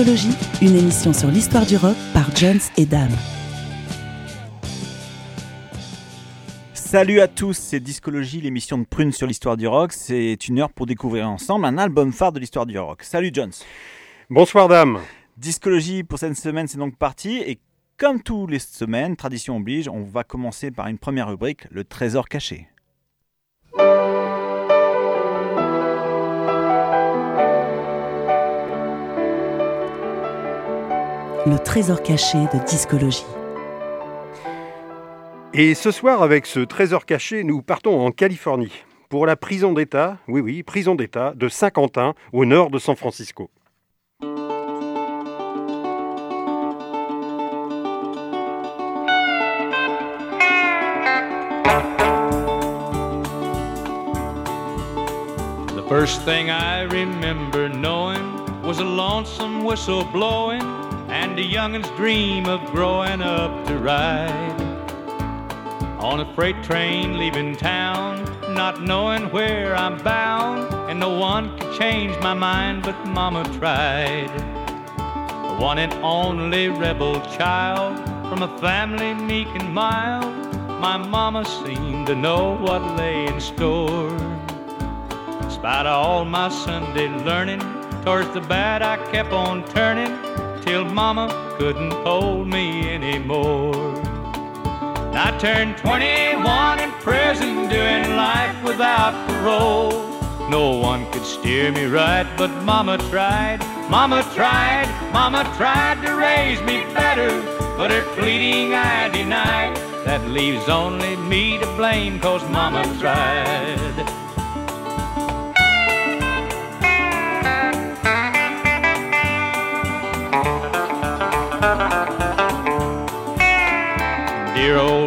Discologie, une émission sur l'histoire du rock par Jones et Dame. Salut à tous, c'est Discologie, l'émission de Prune sur l'histoire du rock. C'est une heure pour découvrir ensemble un album phare de l'histoire du rock. Salut Jones. Bonsoir Dame. Discologie pour cette semaine, c'est donc parti. Et comme toutes les semaines, tradition oblige, on va commencer par une première rubrique, le trésor caché. Le trésor caché de discologie. Et ce soir, avec ce trésor caché, nous partons en Californie pour la prison d'État, oui oui, prison d'État de Saint-Quentin, au nord de San Francisco. The first thing I remember knowing was a lonesome whistle blowing and a youngin's dream of growing up to ride on a freight train leaving town, not knowing where I'm bound, and no one could change my mind, but Mama tried. The one and only rebel child from a family meek and mild, my Mama seemed to know what lay in store. Spite of all my Sunday learning, towards the bad I kept on turning till Mama couldn't hold me anymore. I turned 21 in prison, doing life without parole. No one could steer me right, but Mama tried. Mama tried, Mama tried to raise me better, but her pleading I denied. That leaves only me to blame, cause Mama tried.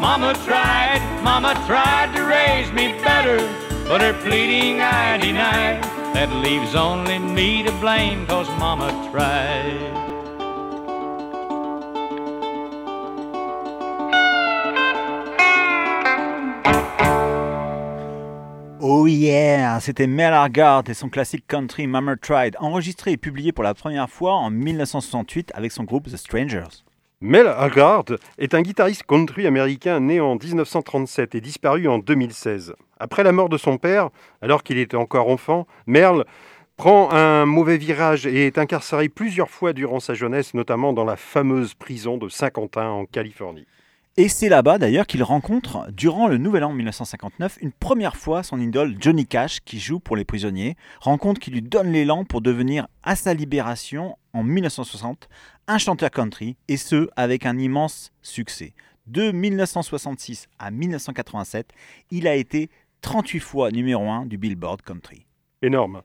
Mama tried, Mama tried to raise me better, but her pleading I denied. That leaves only me to blame, cause Mama tried. Oh yeah, c'était Mel Argard et son classique country Mama Tried, enregistré et publié pour la première fois en 1968 avec son groupe The Strangers. Mel Haggard est un guitariste country américain né en 1937 et disparu en 2016. Après la mort de son père, alors qu'il était encore enfant, Merle prend un mauvais virage et est incarcéré plusieurs fois durant sa jeunesse, notamment dans la fameuse prison de Saint-Quentin en Californie. Et c'est là-bas d'ailleurs qu'il rencontre, durant le Nouvel An 1959, une première fois son idole Johnny Cash qui joue pour les prisonniers, rencontre qui lui donne l'élan pour devenir à sa libération en 1960 un chanteur country, et ce avec un immense succès. De 1966 à 1987, il a été 38 fois numéro 1 du Billboard Country. Énorme.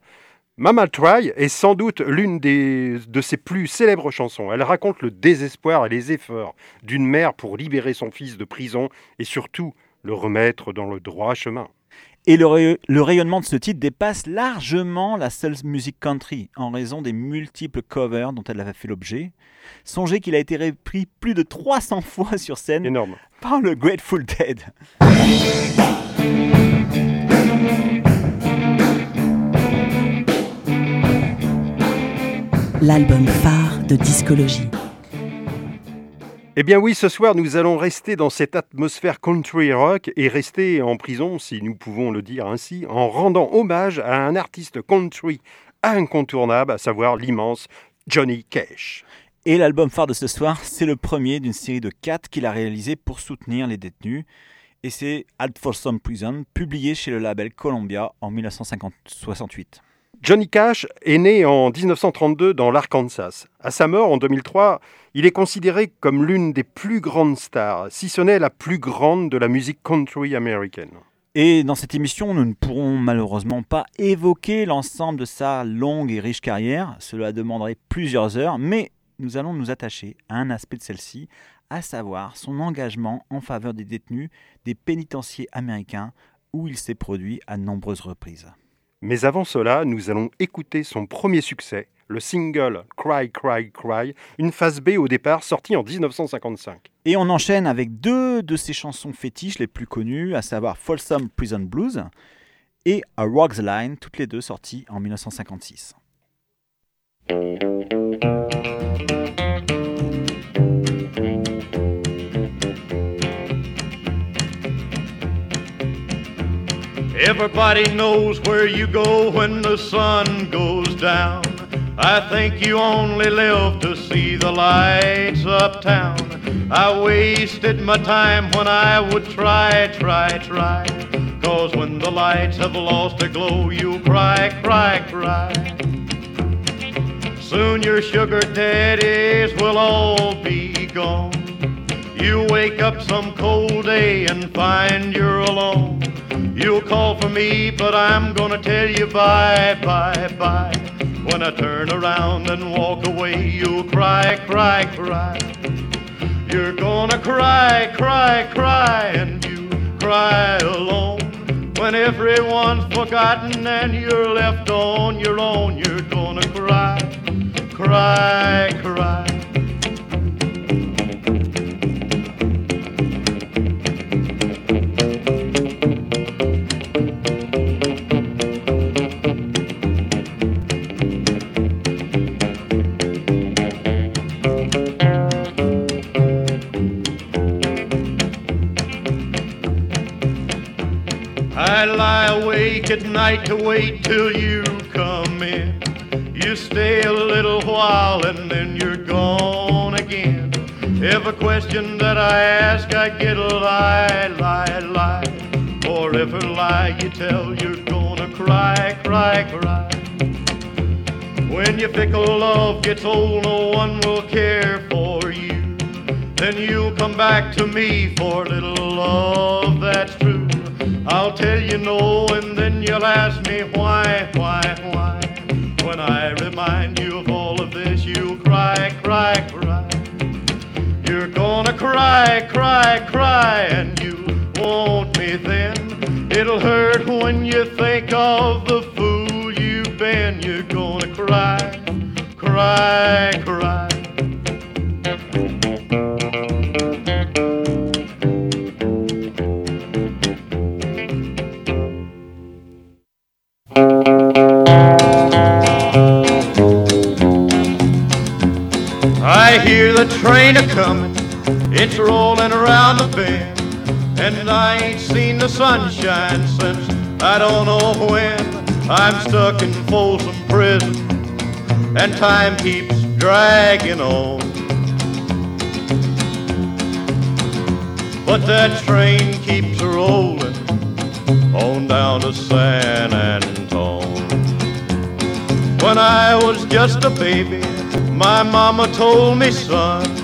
Mama Try est sans doute l'une de ses plus célèbres chansons. Elle raconte le désespoir et les efforts d'une mère pour libérer son fils de prison et surtout le remettre dans le droit chemin. Et le, ray- le rayonnement de ce titre dépasse largement la seule musique country en raison des multiples covers dont elle avait fait l'objet. Songez qu'il a été repris plus de 300 fois sur scène Énorme. par le Grateful Dead. L'album phare de discologie. Eh bien oui, ce soir, nous allons rester dans cette atmosphère country rock et rester en prison, si nous pouvons le dire ainsi, en rendant hommage à un artiste country incontournable, à savoir l'immense Johnny Cash. Et l'album phare de ce soir, c'est le premier d'une série de quatre qu'il a réalisé pour soutenir les détenus. Et c'est Alt Folsom Prison, publié chez le label Columbia en 1968. Johnny Cash est né en 1932 dans l'Arkansas. À sa mort en 2003, il est considéré comme l'une des plus grandes stars, si ce n'est la plus grande de la musique country américaine. Et dans cette émission, nous ne pourrons malheureusement pas évoquer l'ensemble de sa longue et riche carrière. Cela demanderait plusieurs heures, mais nous allons nous attacher à un aspect de celle-ci, à savoir son engagement en faveur des détenus des pénitenciers américains où il s'est produit à nombreuses reprises. Mais avant cela, nous allons écouter son premier succès, le single Cry, Cry, Cry, une phase B au départ sortie en 1955. Et on enchaîne avec deux de ses chansons fétiches les plus connues, à savoir Folsom Prison Blues et A Rock's Line, toutes les deux sorties en 1956. Everybody knows where you go when the sun goes down. I think you only live to see the lights uptown. I wasted my time when I would try, try, try. Cause when the lights have lost their glow, you'll cry, cry, cry. Soon your sugar daddies will all be gone. You wake up some cold day and find you're alone. You'll call for me, but I'm gonna tell you bye, bye, bye. When I turn around and walk away, you'll cry, cry, cry. You're gonna cry, cry, cry, and you cry alone. When everyone's forgotten and you're left on your own, you're gonna cry, cry, cry. At night to wait till you come in. You stay a little while and then you're gone again. Every question that I ask, I get a lie, lie, lie. For every lie you tell, you're gonna cry, cry, cry. When your fickle love gets old, no one will care for you. Then you'll come back to me for a little love that's. I'll tell you no, and then you'll ask me why, why, why. When I remind you of all of this, you'll cry, cry, cry. You're gonna cry, cry, cry, and you want me then. It'll hurt when you think of the fool you've been. You're gonna cry, cry, cry. Train a comin', it's rolling around the bend, and I ain't seen the sunshine since I don't know when. I'm stuck in Folsom Prison, and time keeps dragging on. But that train keeps rolling on down to San Antone. When I was just a baby, my mama told me, son,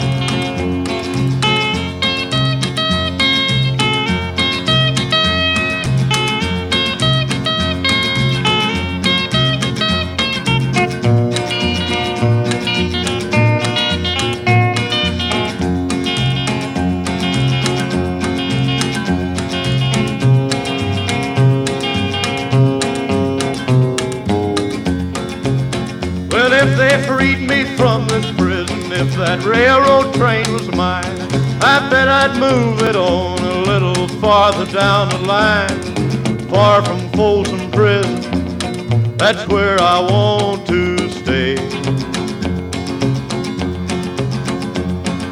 Move it on a little farther down the line, far from Folsom Prison. That's where I want to stay.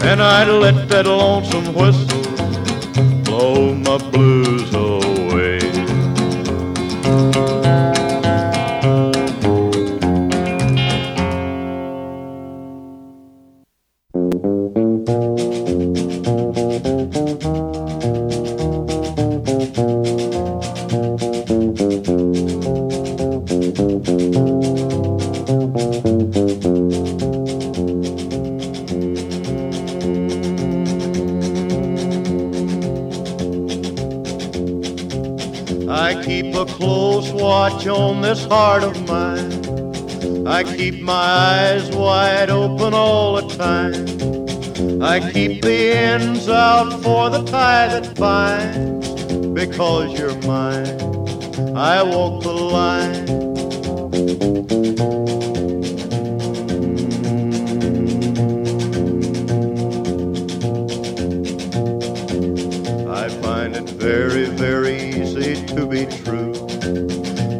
And I'd let that lonesome whistle blow my blues away. Heart of mine. I keep my eyes wide open all the time. I keep the ends out for the tie that binds. Because you're mine, I walk the line.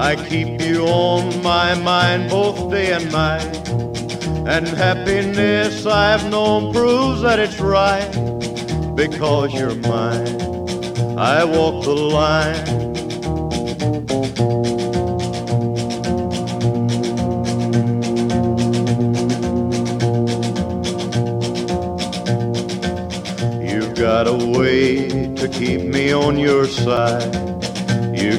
I keep you on my mind both day and night. And happiness I've known proves that it's right because you're mine. I walk the line. You've got a way to keep me on your side.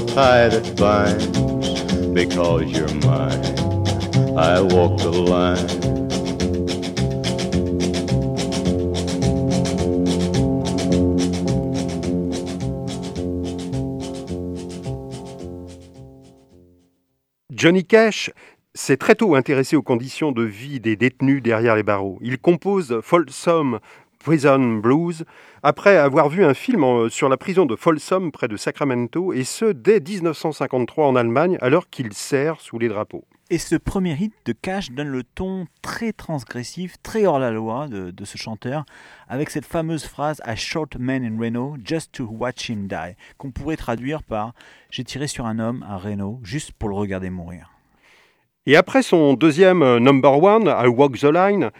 The tie that binds. Because you're mine, I walk the line. Johnny Cash s'est très tôt intéressé aux conditions de vie des détenus derrière les barreaux. Il compose Folsom Prison Blues après avoir vu un film sur la prison de Folsom près de Sacramento et ce dès 1953 en Allemagne alors qu'il sert sous les drapeaux. Et ce premier hit de Cash donne le ton très transgressif, très hors la loi de, de ce chanteur, avec cette fameuse phrase I shot man in Reno just to watch him die, qu'on pourrait traduire par J'ai tiré sur un homme à Reno juste pour le regarder mourir. Et après son deuxième euh, number one, I Walk the Line,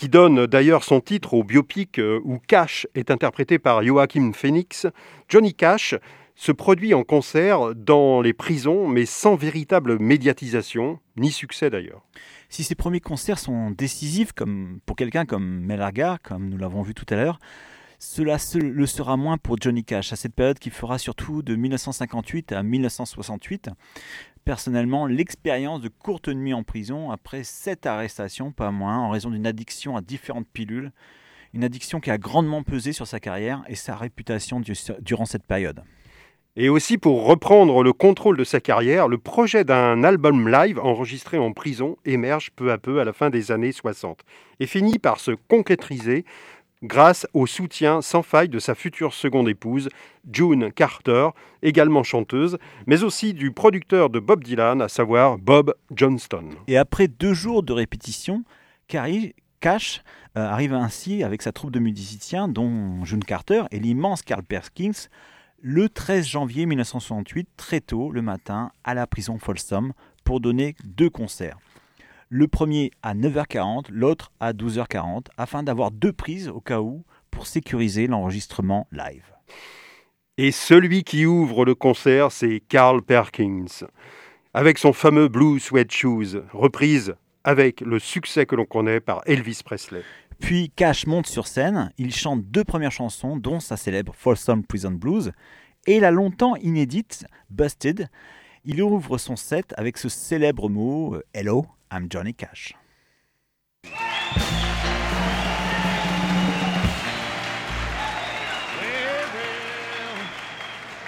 qui donne d'ailleurs son titre au biopic euh, où Cash est interprété par Joachim Phoenix, Johnny Cash se produit en concert dans les prisons, mais sans véritable médiatisation, ni succès d'ailleurs. Si ces premiers concerts sont décisifs comme pour quelqu'un comme Mel Hagar, comme nous l'avons vu tout à l'heure, cela le sera moins pour Johnny Cash, à cette période qui fera surtout de 1958 à 1968. Personnellement, l'expérience de courte nuit en prison, après sept arrestations, pas moins, en raison d'une addiction à différentes pilules, Une addiction qui a grandement pesé sur sa carrière et sa réputation du- durant cette période. Et aussi pour reprendre le contrôle de sa carrière, le projet d'un album live enregistré en prison émerge peu à peu à la fin des années 60 et finit par se concrétiser grâce au soutien sans faille de sa future seconde épouse, June Carter, également chanteuse, mais aussi du producteur de Bob Dylan, à savoir Bob Johnston. Et après deux jours de répétition, Carrie Cash euh, arrive ainsi avec sa troupe de musiciens, dont June Carter et l'immense Carl Perkins, le 13 janvier 1968, très tôt le matin, à la prison Folsom, pour donner deux concerts. Le premier à 9h40, l'autre à 12h40, afin d'avoir deux prises au cas où pour sécuriser l'enregistrement live. Et celui qui ouvre le concert, c'est Carl Perkins, avec son fameux Blue Sweat Shoes, reprise avec le succès que l'on connaît par Elvis Presley. Puis Cash monte sur scène, il chante deux premières chansons, dont sa célèbre Folsom Prison Blues, et la longtemps inédite Busted. Il ouvre son set avec ce célèbre mot euh, Hello, I'm Johnny Cash.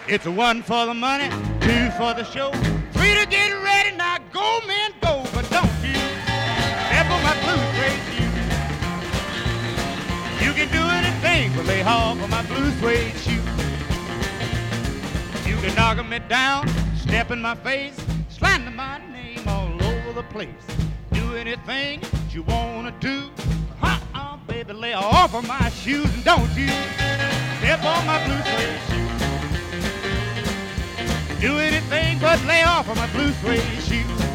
It's a one for the money, two for the show, three to get ready. Now go, man, go, but don't you step on my blue suede shoe. You can do anything but lay off on my blue suede shoe. You can knock me down, step in my face, slander my over the place. Do anything you wanna do. Uh-uh, baby, lay off of my shoes and don't you step on my blue suede shoe. Do anything but lay off of my blue suede shoes.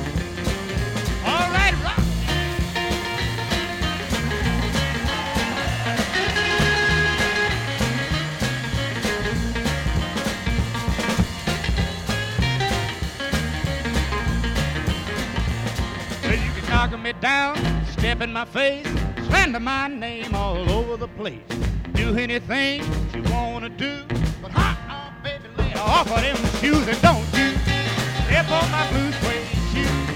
Me down, step in my face, slander my name all over the place. Do anything you wanna do, but uh-uh, baby, lay off of them shoes and don't you step on my blue suede shoes.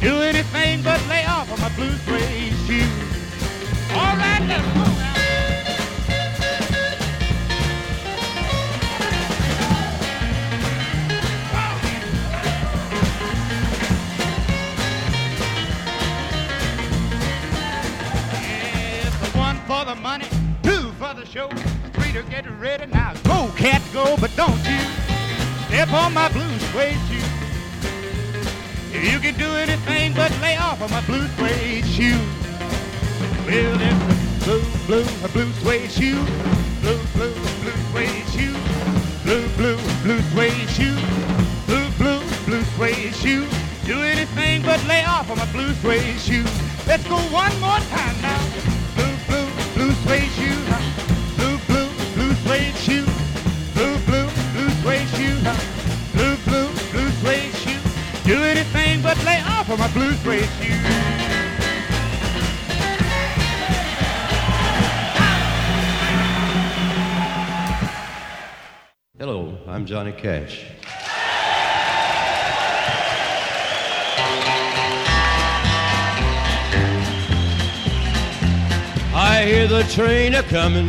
Do anything but lay off of my blue suede shoes. All right, let's go three to get ready. Now go, cat, go, but don't you step on my blue suede shoe. You can do anything but lay off of my blue suede shoe. Well, it's blue, blue, a blue suede shoe, blue, blue, blue suede shoe, blue, blue, blue suede shoe, blue, blue, blue suede shoe. Do anything but lay off of my blue suede shoe. Let's go one more time now. Blue, blue, blue suede shoe. Suede shoe. Blue, blue, blue suede shoe. Blue, blue, blue suede shoe. Do anything but lay off of my blue suede shoe. Hello, I'm Johnny Cash. I hear the train a comin',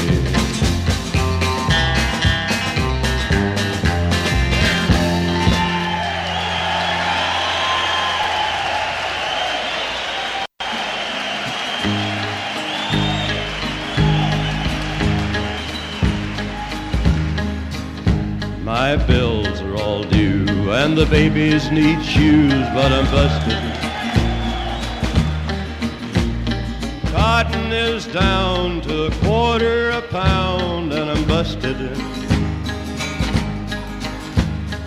The babies need shoes, but I'm busted. Cotton is down to a quarter a pound, and I'm busted.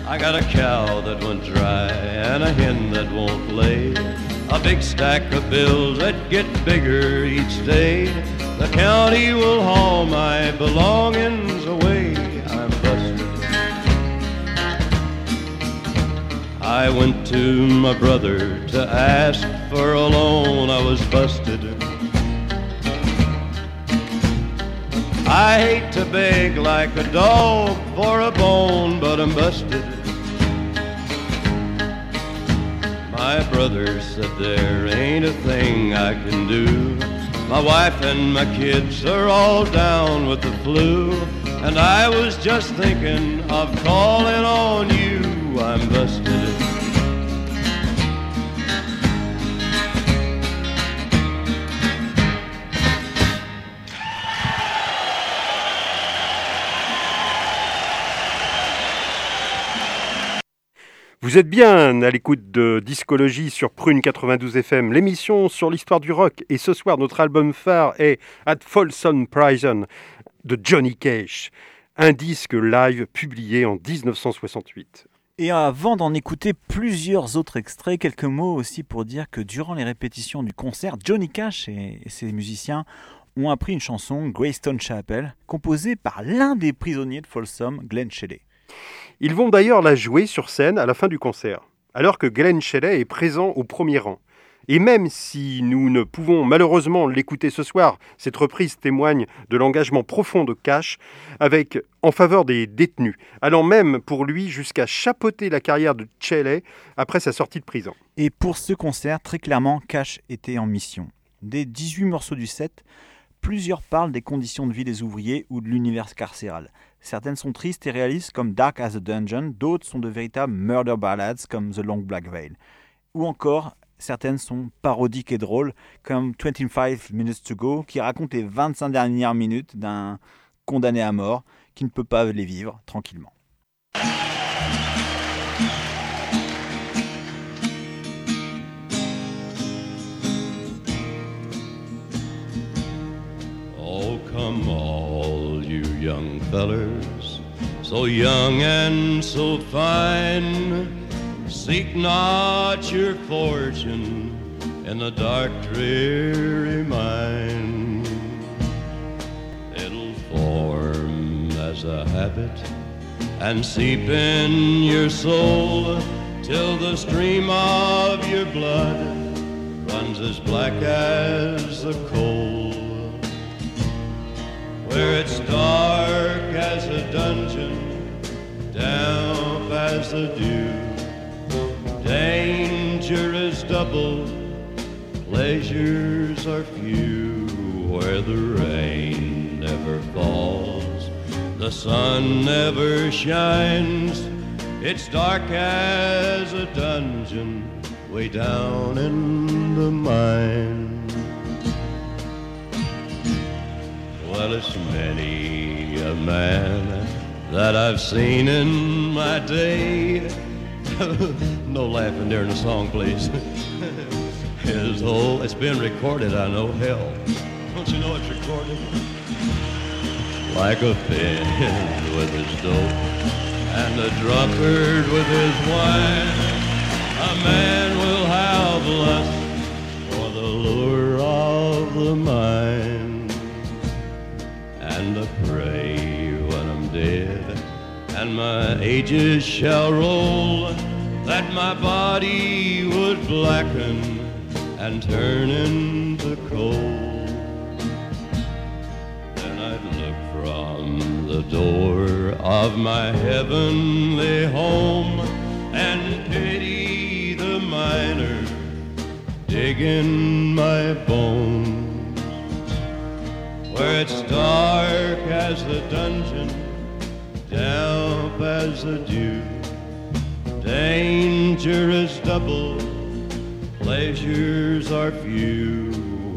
I got a cow that went dry, and a hen that won't lay. A big stack of bills that get bigger each day. The county will haul my belongings away. I went to my brother to ask for a loan. I was busted. I hate to beg like a dog for a bone, but I'm busted. My brother said there ain't a thing I can do. My wife and my kids are all down with the flu. And I was just thinking of calling on you. I'm busted. Vous êtes bien à l'écoute de Discologie sur Prune 92 FM, l'émission sur l'histoire du rock. Et ce soir, notre album phare est At Folsom Prison de Johnny Cash, un disque live publié en 1968. Et avant d'en écouter plusieurs autres extraits, quelques mots aussi pour dire que durant les répétitions du concert, Johnny Cash et ses musiciens ont appris une chanson, Greystone Chapel, composée par l'un des prisonniers de Folsom, Glenn Shelley. Ils vont d'ailleurs la jouer sur scène à la fin du concert, alors que Glenn Shelley est présent au premier rang. Et même si nous ne pouvons malheureusement l'écouter ce soir, cette reprise témoigne de l'engagement profond de Cash avec, en faveur des détenus, allant même pour lui jusqu'à chapeauter la carrière de Shelley après sa sortie de prison. Et pour ce concert, très clairement, Cash était en mission. Des 18 morceaux du set, plusieurs parlent des conditions de vie des ouvriers ou de l'univers carcéral. Certaines sont tristes et réalistes comme Dark as a Dungeon, d'autres sont de véritables murder ballads comme The Long Black Veil. Ou encore, certaines sont parodiques et drôles comme 25 Minutes to Go qui raconte les 25 dernières minutes d'un condamné à mort qui ne peut pas les vivre tranquillement. Oh, fellers, so young and so fine. Seek not your fortune in the dark, dreary mine. It'll form as a habit and seep in your soul till the stream of your blood runs as black as the coal where it's dark as a dungeon, damp as the dew. Danger is double, pleasures are few, where the rain never falls, the sun never shines. It's dark as a dungeon way down in the mine. Well, it's many a man that I've seen in my day. no laughing during the song, please. His whole, it's been recorded, I know, hell. Don't you know it's recorded? Like a fish with his dope and a drunkard with his wine. A man will have lust for the lure of the mind. Pray when I'm dead and my ages shall roll that my body would blacken and turn into coal. Then I'd look from the door of my heavenly home and pity the miner digging my bones. Where it's dark as the dungeon, damp as the dew, danger is double pleasures are few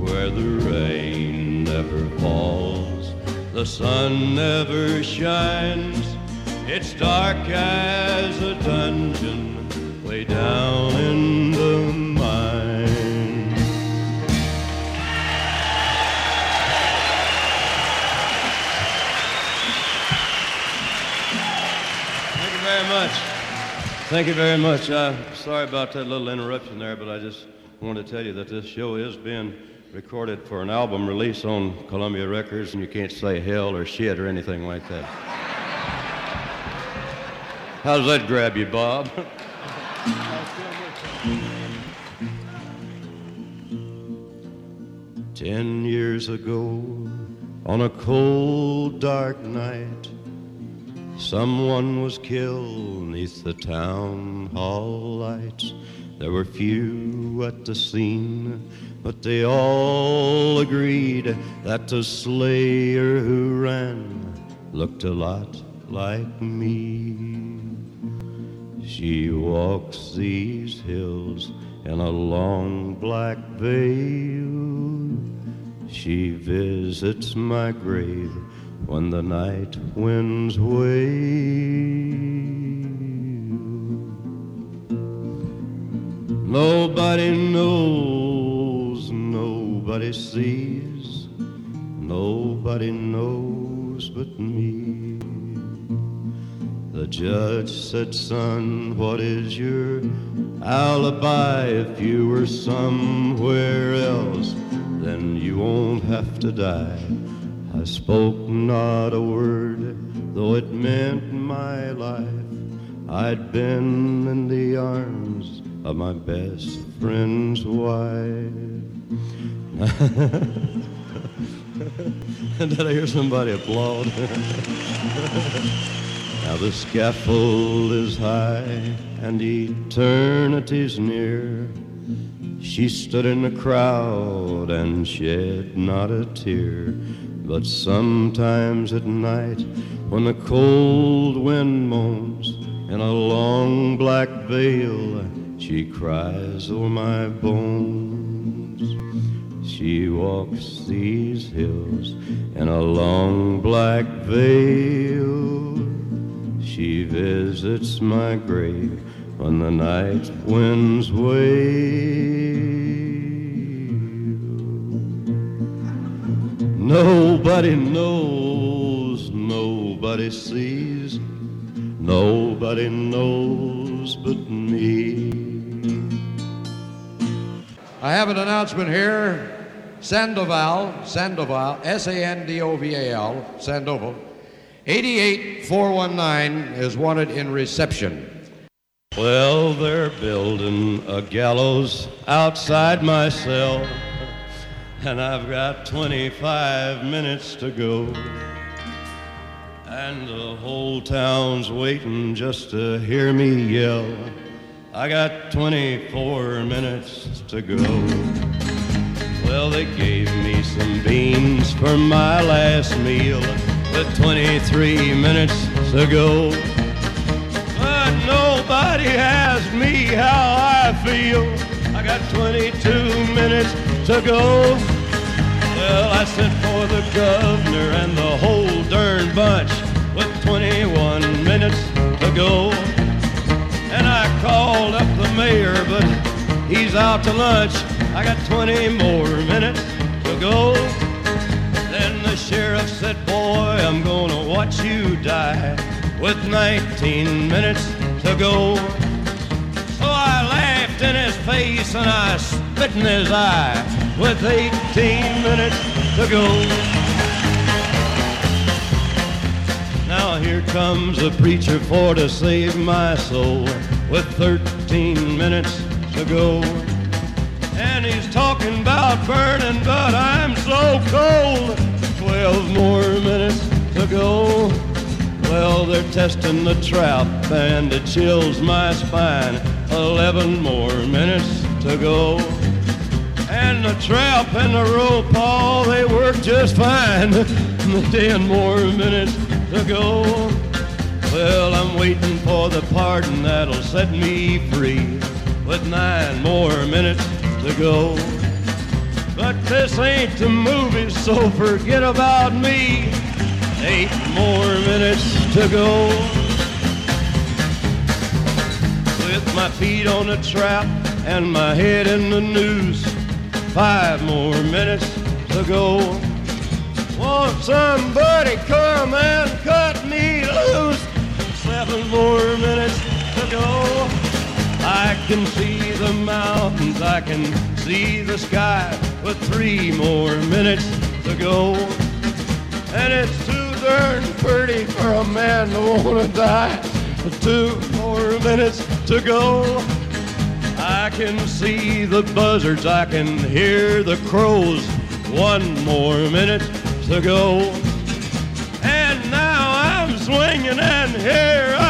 where the rain never falls, the sun never shines. It's dark as a dungeon way down in the Thank you very much. Uh, sorry about that little interruption there, but I just wanted to tell you that this show is being recorded for an album release on Columbia Records, and you can't say hell or shit or anything like that. How does that grab you, Bob? Ten years ago, on a cold, dark night, Someone was killed neath the town hall lights. There were few at the scene, but they all agreed that the slayer who ran looked a lot like me. She walks these hills in a long black veil. She visits my grave when the night winds wail. Nobody knows, nobody sees, nobody knows but me. The judge said, Son, what is your alibi? If you were somewhere else, then you won't have to die. I spoke not a word, though it meant my life. I'd been in the arms of my best friend's wife. Did I hear somebody applaud? now the scaffold is high and eternity's near. She stood in the crowd and shed not a tear. But sometimes at night, when the cold wind moans in a long black veil, she cries o'er my bones. She walks these hills in a long black veil. She visits my grave when the night winds wail. Nobody knows, nobody sees, nobody knows but me. I have an announcement here. Sandoval, Sandoval, S-A-N-D-O-V-A-L, Sandoval, 88419 is wanted in reception. Well, they're building a gallows outside my cell, and I've got 25 minutes to go. And the whole town's waiting just to hear me yell. I got 24 minutes to go. Well, they gave me some beans for my last meal with 23 minutes to go. But nobody asked me how I feel. I got 22 minutes to go. Well, I sent for the governor and the whole darn bunch with 21 minutes to go. And I called up the mayor, but he's out to lunch. I got 20 more minutes to go. Then the sheriff said, Boy, I'm gonna watch you die with 19 minutes to go. So I laughed in his face and I spit in his eye with 18 minutes to go. Now here comes a preacher for to save my soul with 13 minutes to go. And he's talking about burning, but I'm so cold. 12 more minutes to go. Well, they're testing the trap and it chills my spine. 11 more minutes to go. And the trap and the rope, all they work just fine. 10 more minutes to go. Well, I'm waiting for the pardon that'll set me free with nine more minutes to go. But this ain't the movie, so forget about me. Eight more minutes to go. With my feet on the trap and my head in the noose. Five more minutes to go. Won't somebody come and cut me loose? Seven more minutes to go. I can see the mountains, I can see the sky with three more minutes to go. And it's too darn pretty for a man to want to die. Two more minutes to go. I can see the buzzards, I can hear the crows. One more minute to go. And now I'm swinging, and here I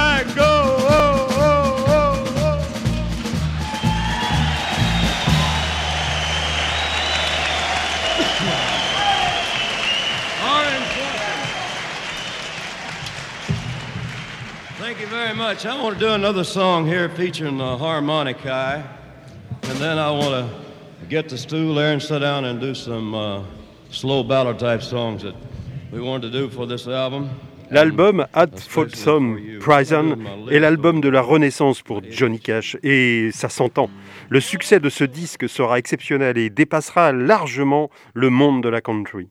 Thank you very much. I want to do another song here featuring the harmonica, and then I want to get the stool there and sit down and do some uh, slow ballad type songs that we wanted to do for this album. L'album Ad Folsom Prison est l'album de la renaissance pour Johnny Cash et ça s'entend. Le succès de ce disque sera exceptionnel et dépassera largement le monde de la country.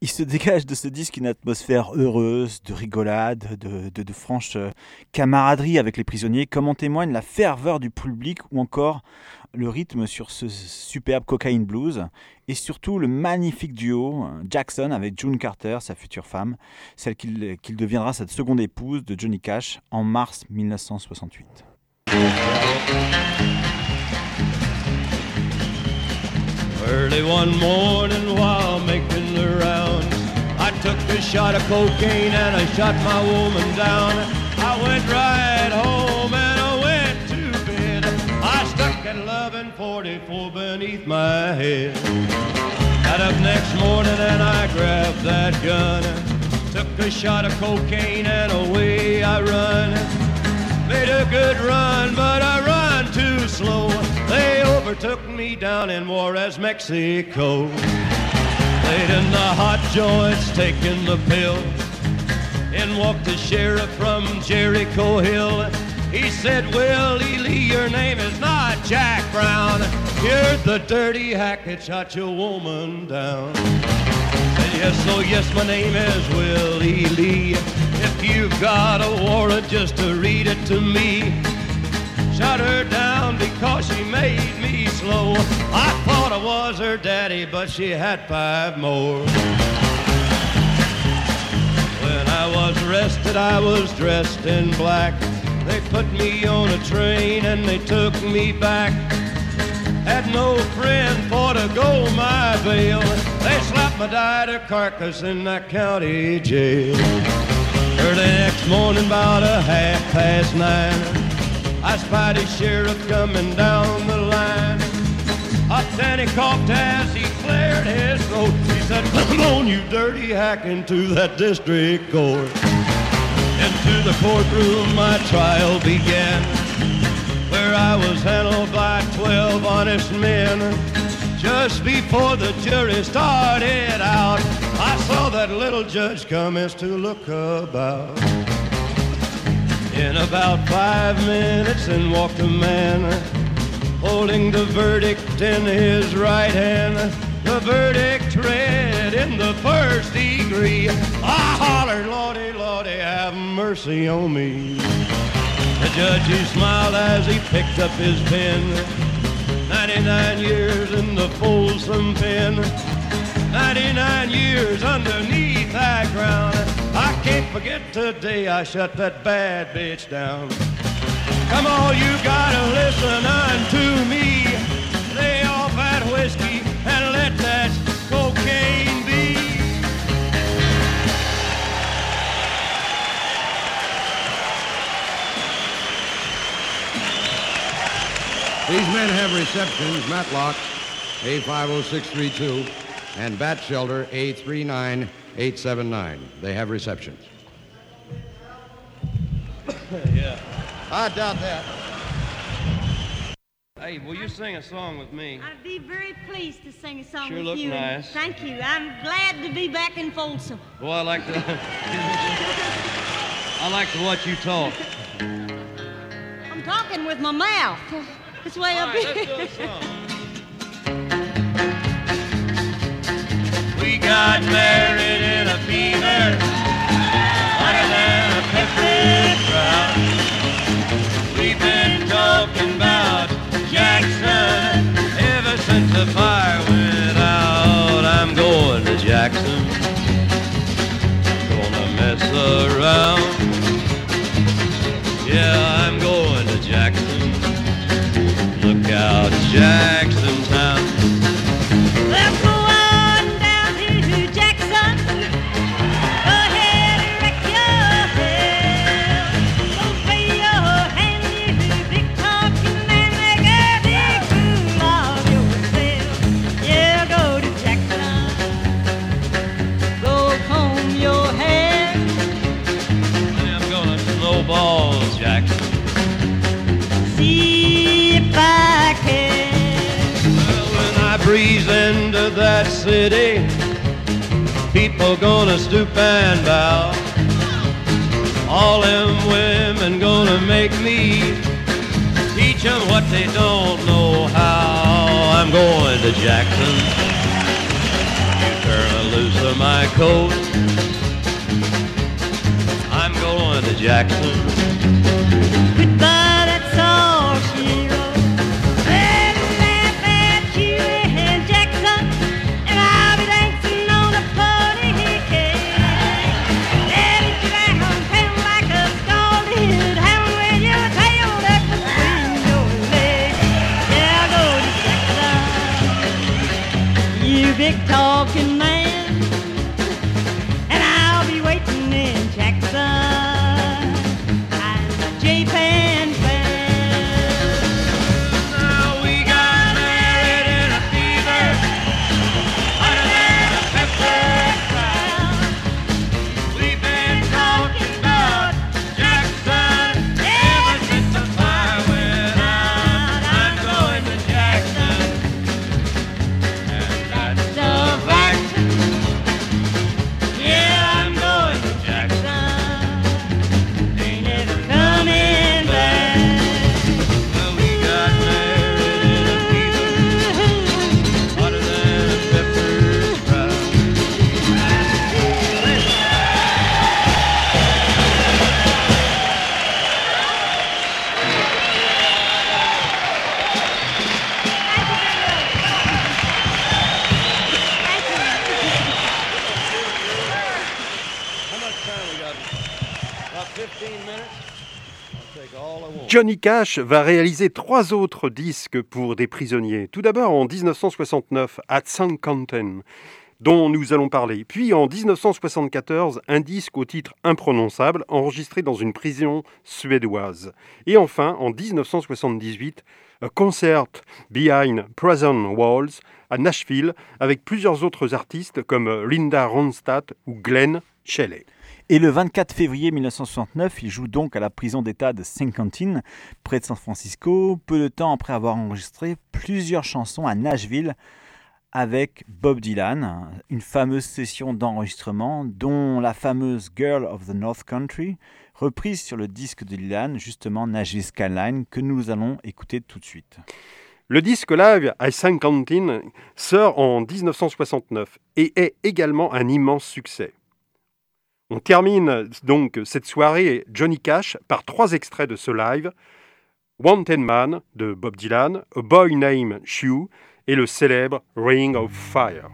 Il se dégage de ce disque une atmosphère heureuse, de rigolade, de, de- franche euh, camaraderie avec les prisonniers, comme en témoigne la ferveur du public ou encore le rythme sur ce superbe Cocaine Blues et surtout le magnifique duo euh, Jackson avec June Carter, sa future femme, celle qu'il deviendra sa seconde épouse de Johnny Cash en mars 1968. Early one morning while took a shot of cocaine and I shot my woman down. I went right home and I went to bed. I stuck at 1144 beneath my head. Got up next morning and I grabbed that gun. Took a shot of cocaine and away I run. Made a good run, but I run too slow. They overtook me down in Juarez, Mexico. Laid in the hot joints, taking the pill. In walked the sheriff from Jericho Hill. He said, Willie Lee, your name is not Jack Brown. You're the dirty hack that shot your woman down. Said, yes, oh yes, my name is Willie Lee. If you've got a warrant, just to read it to me. Shot her down because she made me slow. I thought I was her daddy, but she had five more. When I was arrested, I was dressed in black. They put me on a train and they took me back. Had no friend for to go my bail. They slapped my died carcass in that county jail. Early next morning, about a half past nine, I spied a sheriff coming down the line. Then he coughed as he cleared his throat. He said, Come on, you dirty hack, into that district court. Into the courtroom my trial began, where I was handled by twelve honest men. Just before the jury started out, I saw that little judge commence to look about. In about five minutes, in walked a man holding the verdict in his right hand. The verdict read in the first degree. I hollered, Lordy, Lordy, have mercy on me. The judge, he smiled as he picked up his pen. 99 years in the Folsom pen. 99 years underneath that ground. I can't forget today I shut that bad bitch down. Come on, you gotta listen unto me. Lay off that whiskey and let that cocaine be. These men have receptions, Matlock A50632 and Bat Shelter A39879. They have receptions. yeah. I doubt that. Hey, will you sing a song with me? I'd be very pleased to sing a song Sure with look you. and nice. Thank you. I'm glad to be back in Folsom. Boy, I like to. I like to watch you talk. I'm talking with my mouth. This way up right, here. got married in a fever, hotter than a pepper sprout. We've been talking about Jackson ever since the fire went out. I'm going to Jackson, gonna mess around. Yeah, I'm going to Jackson. Look out, Jackson people gonna stoop and bow. All them women gonna make me teach 'em what they don't know how. I'm going to Jackson. You turn loose of my coat. I'm going to Jackson. Talking Johnny Cash va réaliser trois autres disques pour des prisonniers. Tout d'abord en 1969, At San dont nous allons parler. Puis en 1974, un disque au titre imprononçable, enregistré dans une prison suédoise. Et enfin, en 1978, A Concert Behind Prison Walls à Nashville, avec plusieurs autres artistes comme Linda Ronstadt ou Glenn Shelley. Et le 24 février 1969, il joue donc à la prison d'État de Saint Quentin, près de San Francisco, peu de temps après avoir enregistré plusieurs chansons à Nashville avec Bob Dylan, une fameuse session d'enregistrement dont la fameuse Girl of the North Country, reprise sur le disque de Dylan, justement Nashville Skyline, que nous allons écouter tout de suite. Le disque live à Saint Quentin sort en 1969 et est également un immense succès. On termine donc cette soirée Johnny Cash par trois extraits de ce live Wanted Man de Bob Dylan, A Boy Named Hugh et le célèbre Ring of Fire.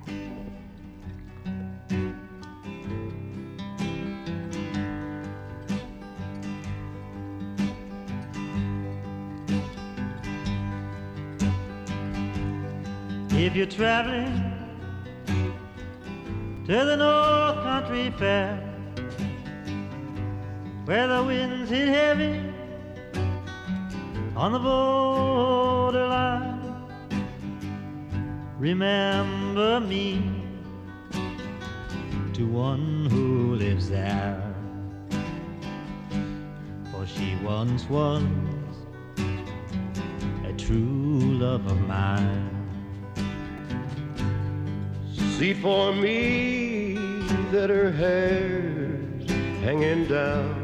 Where the winds hit heavy on the borderline, remember me to one who lives there. For she once was a true love of mine. See for me that her hair's hanging down.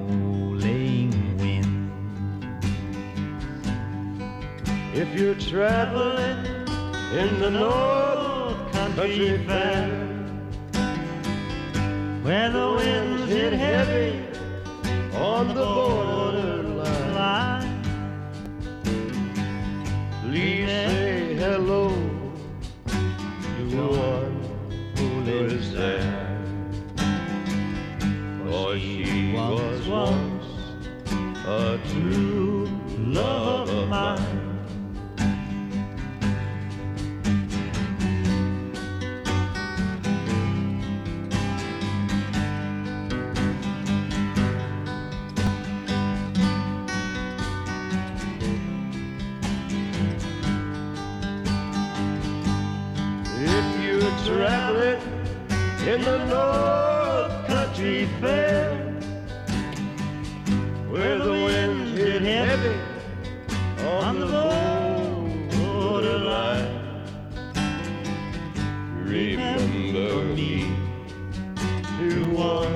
If you're traveling in the North Country Fair, where the winds hit heavy on the borderline, line, please say hello to one who lives there. For she was once a true in the North Country Fair, where the winds hit heavy on the borderline, remember me to one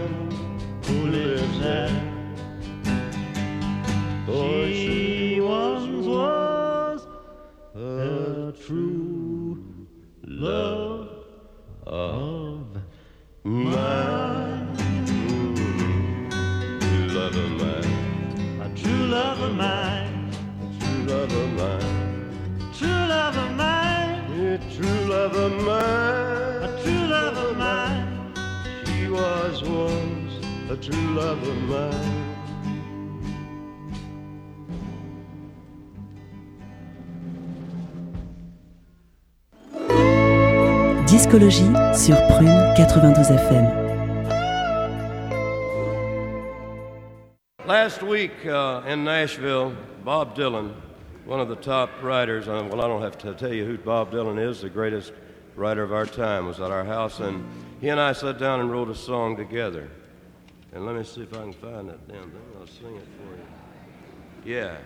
FM. Last week uh, in Nashville, Bob Dylan, one of the top writers, uh, well, I don't have to tell you who Bob Dylan is, the greatest writer of our time, was at our house, and he and I sat down and wrote a song together. And let me see if I can find that damn thing. I'll sing it for you. Yeah,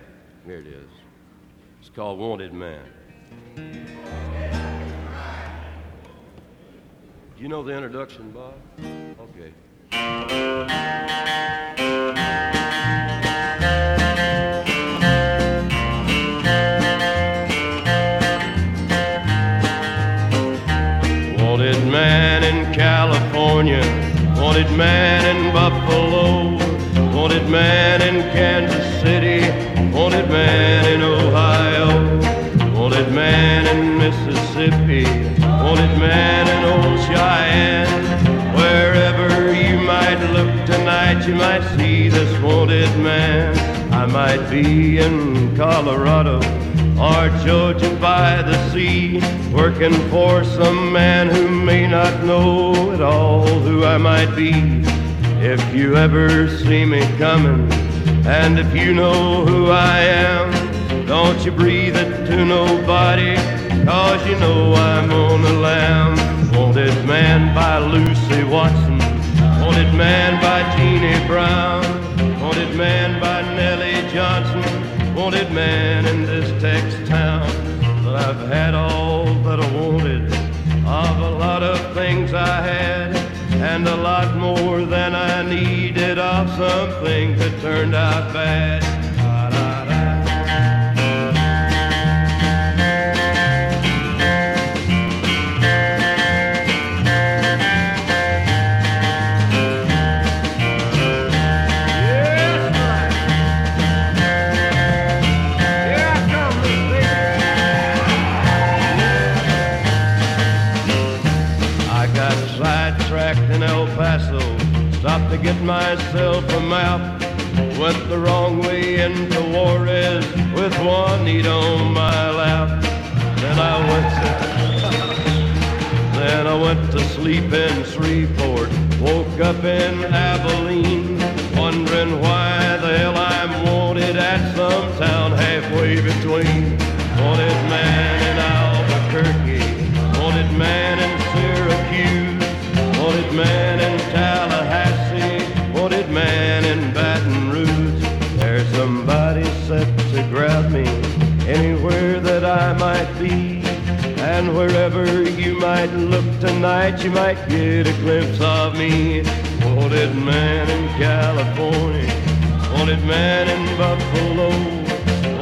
here it is. It's called Wanted Man. You know the introduction, Bob? Okay. Wanted man in California, wanted man in Buffalo, wanted man in Kansas City, wanted man in Ohio, wanted man in Mississippi, wanted man in tonight, you might see this wanted man. I might be in Colorado or Georgia by the sea, working for some man who may not know at all who I might be. If you ever see me coming, and if you know who I am, don't you breathe it to nobody, cause you know I'm on the lam. Wanted man by Lucy Watson, wanted man by Jeannie Brown, wanted man by Nellie Johnson, wanted man in this Tex town. But I've had all that I wanted of a lot of things I had, and a lot more than I needed of some things that turned out bad. Map. Went the wrong way into Juarez with Juanita on my lap. Then I went to, then I went to sleep in Shreveport. Woke up in Abilene, wondering why the hell I'm wanted at some town halfway between. Wanted man in Albuquerque, wanted man in Syracuse, wanted man in Tallahassee, somebody set to grab me anywhere that I might be. And wherever you might look tonight, you might get a glimpse of me. Wanted man in California, wanted man in Buffalo,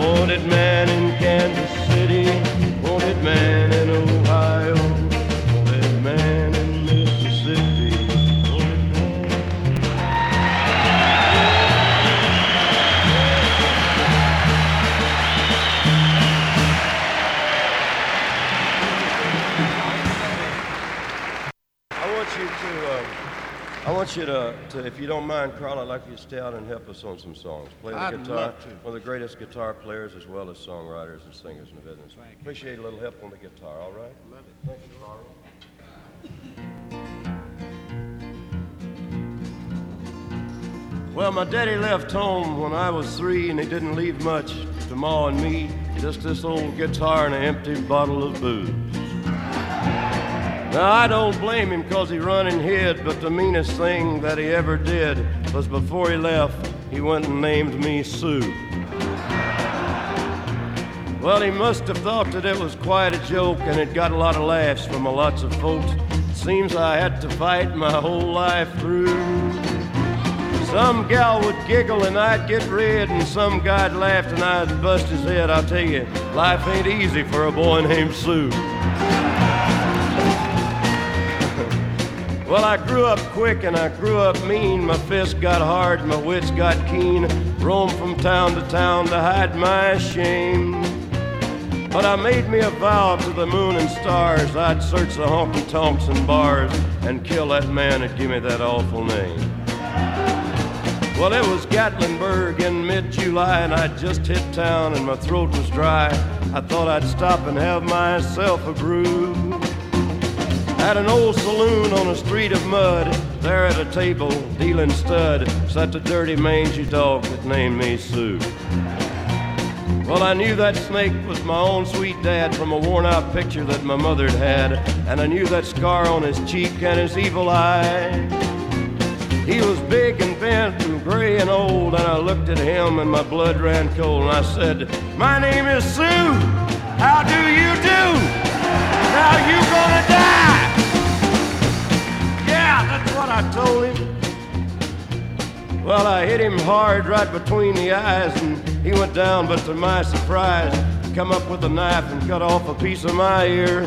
wanted man in Kansas City, wanted man you to, to, if you don't mind, Carl, I'd like you to stay out and help us on some songs. Play the I'd guitar. love to. One of the greatest guitar players as well as songwriters and singers in the business. Appreciate a little help on the guitar, all right? Love it. Thank you, Carl. Well, my daddy left home when I was three, and he didn't leave much to Ma and me. Just this old guitar and an empty bottle of booze. Now, I don't blame him because he run and hid, but the meanest thing that he ever did was before he left, he went and named me Sue. Well, he must have thought that it was quite a joke, and it got a lot of laughs from a lots of folks. Seems I had to fight my whole life through. Some gal would giggle and I'd get red, and some guy'd laugh and I'd bust his head. I'll tell you, life ain't easy for a boy named Sue. Well, I grew up quick and I grew up mean. My fists got hard, my wits got keen. Roamed from town to town to hide my shame. But I made me a vow to the moon and stars I'd search the honky tonks and bars and kill that man that give me that awful name. Well, it was Gatlinburg in mid July, and I'd just hit town and my throat was dry. I thought I'd stop and have myself a brew. At an old saloon on a street of mud, there at a table, dealing stud, sat the dirty mangy dog that named me Sue. Well, I knew that snake was my own sweet dad from a worn out picture that my mother'd had, and I knew that scar on his cheek and his evil eye. He was big and bent and gray and old, and I looked at him and my blood ran cold, and I said, My name is Sue. How do you do? Now you gonna die. I told him. Well, I hit him hard right between the eyes, and he went down, but to my surprise, he come up with a knife and cut off a piece of my ear.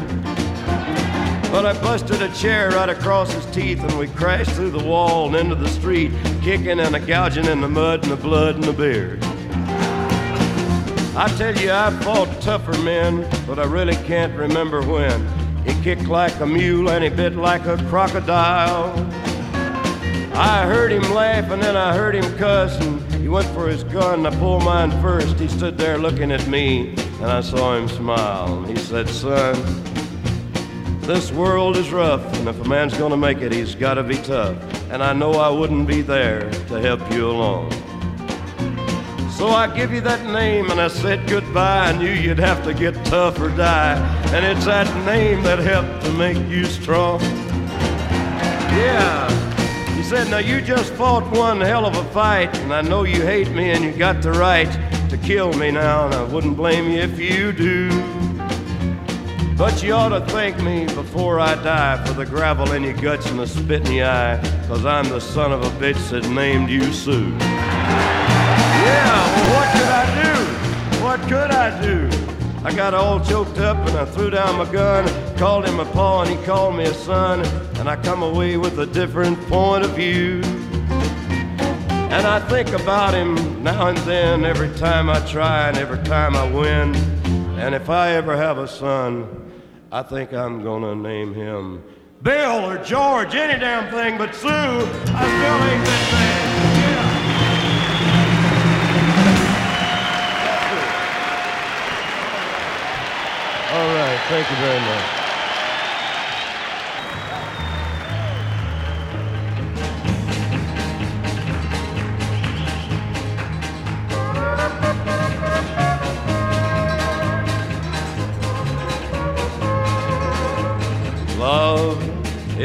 But I busted a chair right across his teeth and we crashed through the wall and into the street, kicking and a gouging in the mud and the blood and the beard. I tell you, I fought tougher men, but I really can't remember when. He kicked like a mule and he bit like a crocodile. I heard him laugh and then I heard him cuss and he went for his gun. and I pulled mine first. He stood there looking at me and I saw him smile. And he said, Son, this world is rough and if a man's gonna make it, he's gotta be tough. And I know I wouldn't be there to help you along. So I give you that name and I said goodbye. I knew you'd have to get tough or die. And it's that name that helped to make you strong. Yeah. He said, Now you just fought one hell of a fight, and I know you hate me and you got the right to kill me now, and I wouldn't blame you if you do. But you ought to thank me before I die for the gravel in your guts and the spit in your eye, cause I'm the son of a bitch that named you Sue. Yeah, well, what could I do? What could I do? I got all choked up and I threw down my gun, called him a paw and he called me a son, and I come away with a different point of view. And I think about him now and then, every time I try and every time I win. And if I ever have a son, I think I'm gonna name him Bill or George, any damn thing but Sue. I still ain't that bad. All right, thank you very much.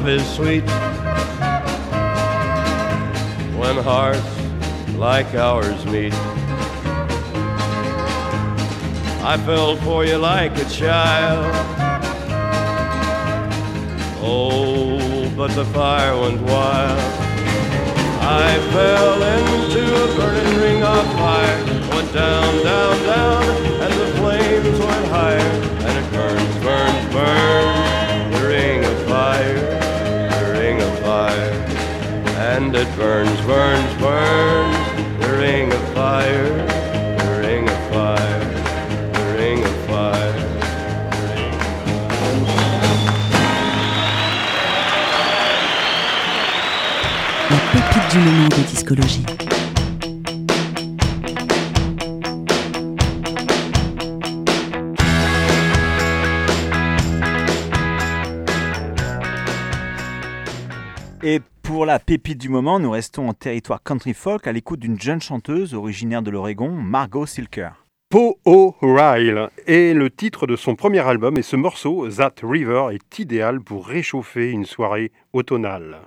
love is sweet when hearts like ours meet. I fell for you like a child. Oh, but the fire went wild. I fell into a burning ring of fire. Went down, down, down, and the flames went higher. And it burns, burns, burns, the ring of fire, And it burns, burns, burns, the ring of fire, the ring of fire, the ring of fire. La pépite du moment de discologie. Pépite du moment, nous restons en territoire country folk à l'écoute d'une jeune chanteuse originaire de l'Oregon, Margot Silker. Po O'Reilly est le titre de son premier album et ce morceau, That River, est idéal pour réchauffer une soirée automnale.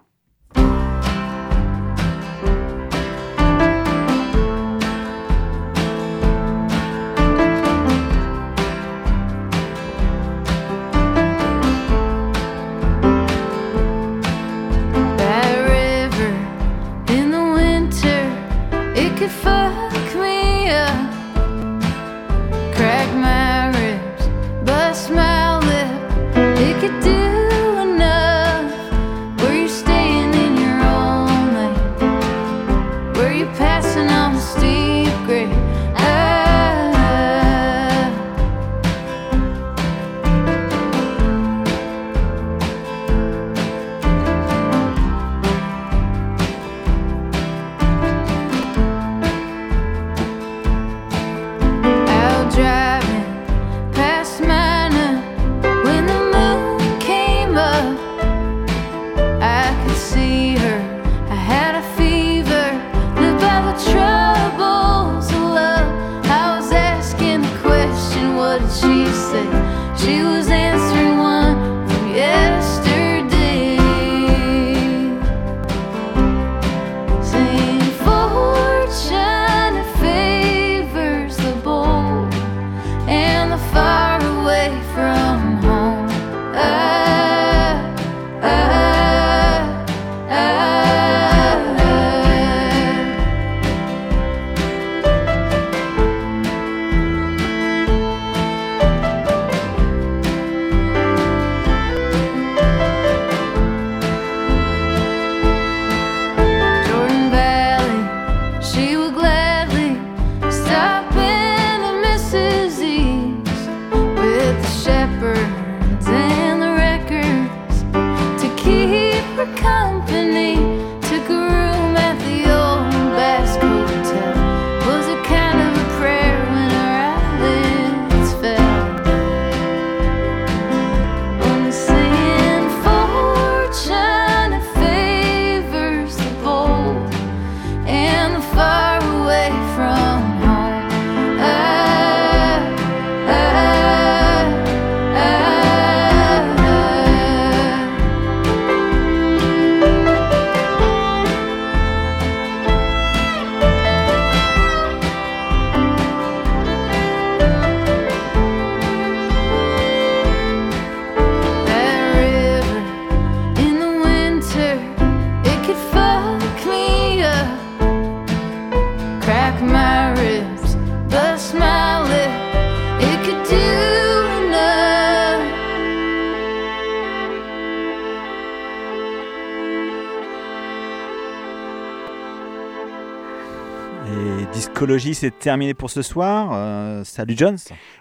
C'est terminé pour ce soir. Euh, salut Jones.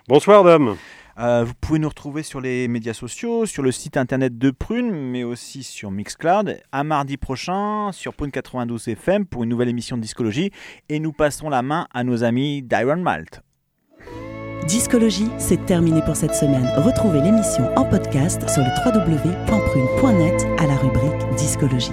Bonsoir Dom. Euh, vous pouvez nous retrouver sur les médias sociaux, sur le site internet de Prune, mais aussi sur Mixcloud. À mardi prochain sur Prune 92 FM pour une nouvelle émission de Discologie. Et nous passons la main à nos amis d'Iron Malt. Discologie, c'est terminé pour cette semaine. Retrouvez l'émission en podcast sur le www.prune.net à la rubrique Discologie.